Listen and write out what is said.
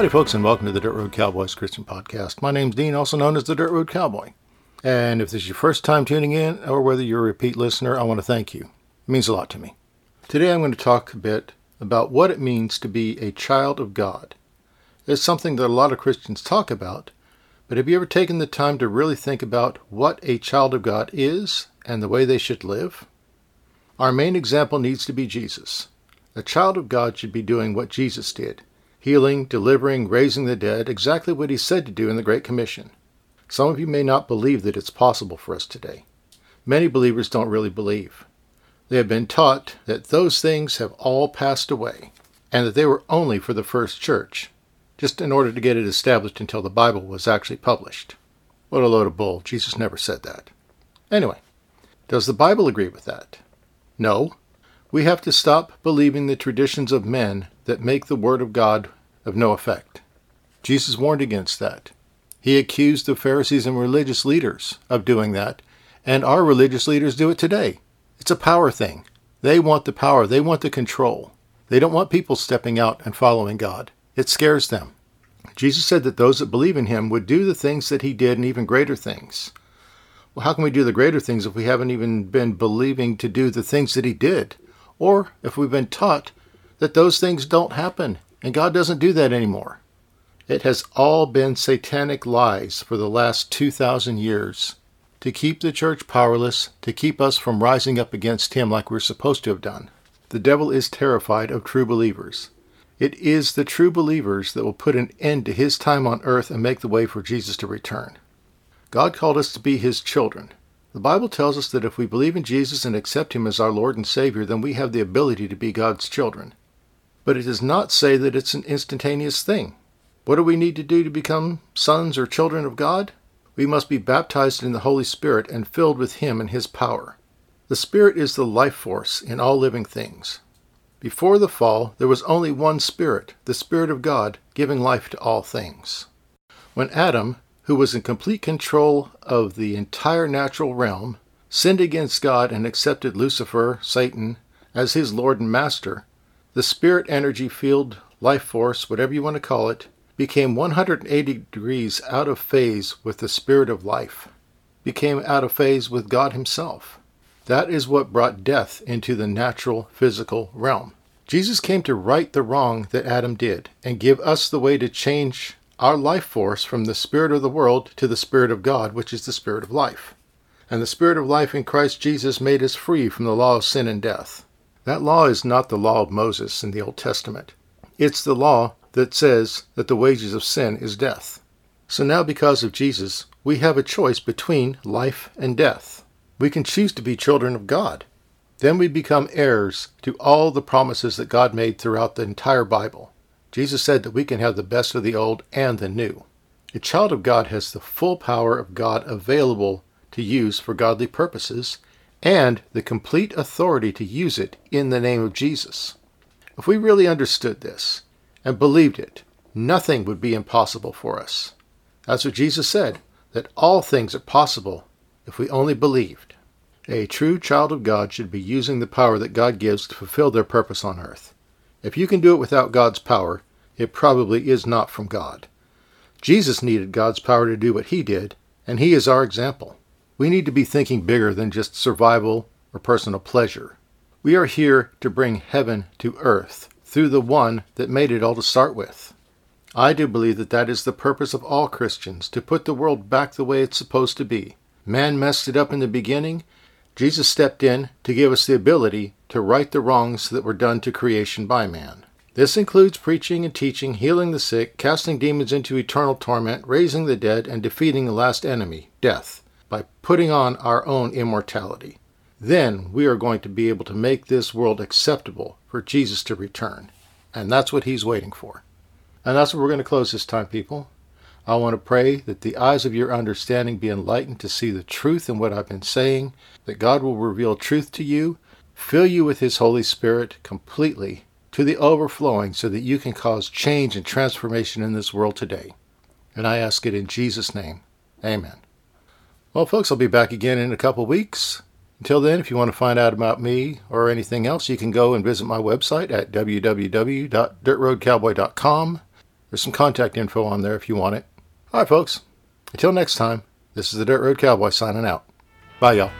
Howdy, folks, and welcome to the Dirt Road Cowboys Christian Podcast. My name's Dean, also known as the Dirt Road Cowboy. And if this is your first time tuning in, or whether you're a repeat listener, I want to thank you. It means a lot to me. Today I'm going to talk a bit about what it means to be a child of God. It's something that a lot of Christians talk about, but have you ever taken the time to really think about what a child of God is and the way they should live? Our main example needs to be Jesus. A child of God should be doing what Jesus did healing, delivering, raising the dead, exactly what he said to do in the Great Commission. Some of you may not believe that it's possible for us today. Many believers don't really believe. They have been taught that those things have all passed away and that they were only for the first church, just in order to get it established until the Bible was actually published. What a load of bull. Jesus never said that. Anyway, does the Bible agree with that? No. We have to stop believing the traditions of men that make the Word of God of no effect. Jesus warned against that. He accused the Pharisees and religious leaders of doing that, and our religious leaders do it today. It's a power thing. They want the power, they want the control. They don't want people stepping out and following God. It scares them. Jesus said that those that believe in him would do the things that he did and even greater things. Well, how can we do the greater things if we haven't even been believing to do the things that he did? Or if we've been taught that those things don't happen, and God doesn't do that anymore. It has all been satanic lies for the last 2,000 years to keep the church powerless, to keep us from rising up against Him like we're supposed to have done. The devil is terrified of true believers. It is the true believers that will put an end to his time on earth and make the way for Jesus to return. God called us to be his children. The Bible tells us that if we believe in Jesus and accept him as our Lord and Savior, then we have the ability to be God's children but it does not say that it's an instantaneous thing. What do we need to do to become sons or children of God? We must be baptized in the Holy Spirit and filled with Him and His power. The Spirit is the life force in all living things. Before the fall, there was only one Spirit, the Spirit of God, giving life to all things. When Adam, who was in complete control of the entire natural realm, sinned against God and accepted Lucifer, Satan, as his Lord and Master, the spirit energy field, life force, whatever you want to call it, became 180 degrees out of phase with the spirit of life, became out of phase with God Himself. That is what brought death into the natural physical realm. Jesus came to right the wrong that Adam did and give us the way to change our life force from the spirit of the world to the spirit of God, which is the spirit of life. And the spirit of life in Christ Jesus made us free from the law of sin and death. That law is not the law of Moses in the Old Testament. It's the law that says that the wages of sin is death. So now, because of Jesus, we have a choice between life and death. We can choose to be children of God. Then we become heirs to all the promises that God made throughout the entire Bible. Jesus said that we can have the best of the old and the new. A child of God has the full power of God available to use for godly purposes, and the complete authority to use it in the name of Jesus. If we really understood this and believed it, nothing would be impossible for us. That's what Jesus said, that all things are possible if we only believed. A true child of God should be using the power that God gives to fulfill their purpose on earth. If you can do it without God's power, it probably is not from God. Jesus needed God's power to do what he did, and he is our example. We need to be thinking bigger than just survival or personal pleasure. We are here to bring heaven to earth through the one that made it all to start with. I do believe that that is the purpose of all Christians, to put the world back the way it's supposed to be. Man messed it up in the beginning. Jesus stepped in to give us the ability to right the wrongs that were done to creation by man. This includes preaching and teaching, healing the sick, casting demons into eternal torment, raising the dead, and defeating the last enemy, death by putting on our own immortality. Then we are going to be able to make this world acceptable for Jesus to return. And that's what he's waiting for. And that's what we're going to close this time, people. I want to pray that the eyes of your understanding be enlightened to see the truth in what I've been saying, that God will reveal truth to you, fill you with His Holy Spirit completely to the overflowing so that you can cause change and transformation in this world today. And I ask it in Jesus' name. Amen. Well, folks, I'll be back again in a couple weeks. Until then, if you want to find out about me or anything else, you can go and visit my website at www.dirtroadcowboy.com. There's some contact info on there if you want it. All right, folks. Until next time, this is the Dirt Road Cowboy signing out. Bye, y'all.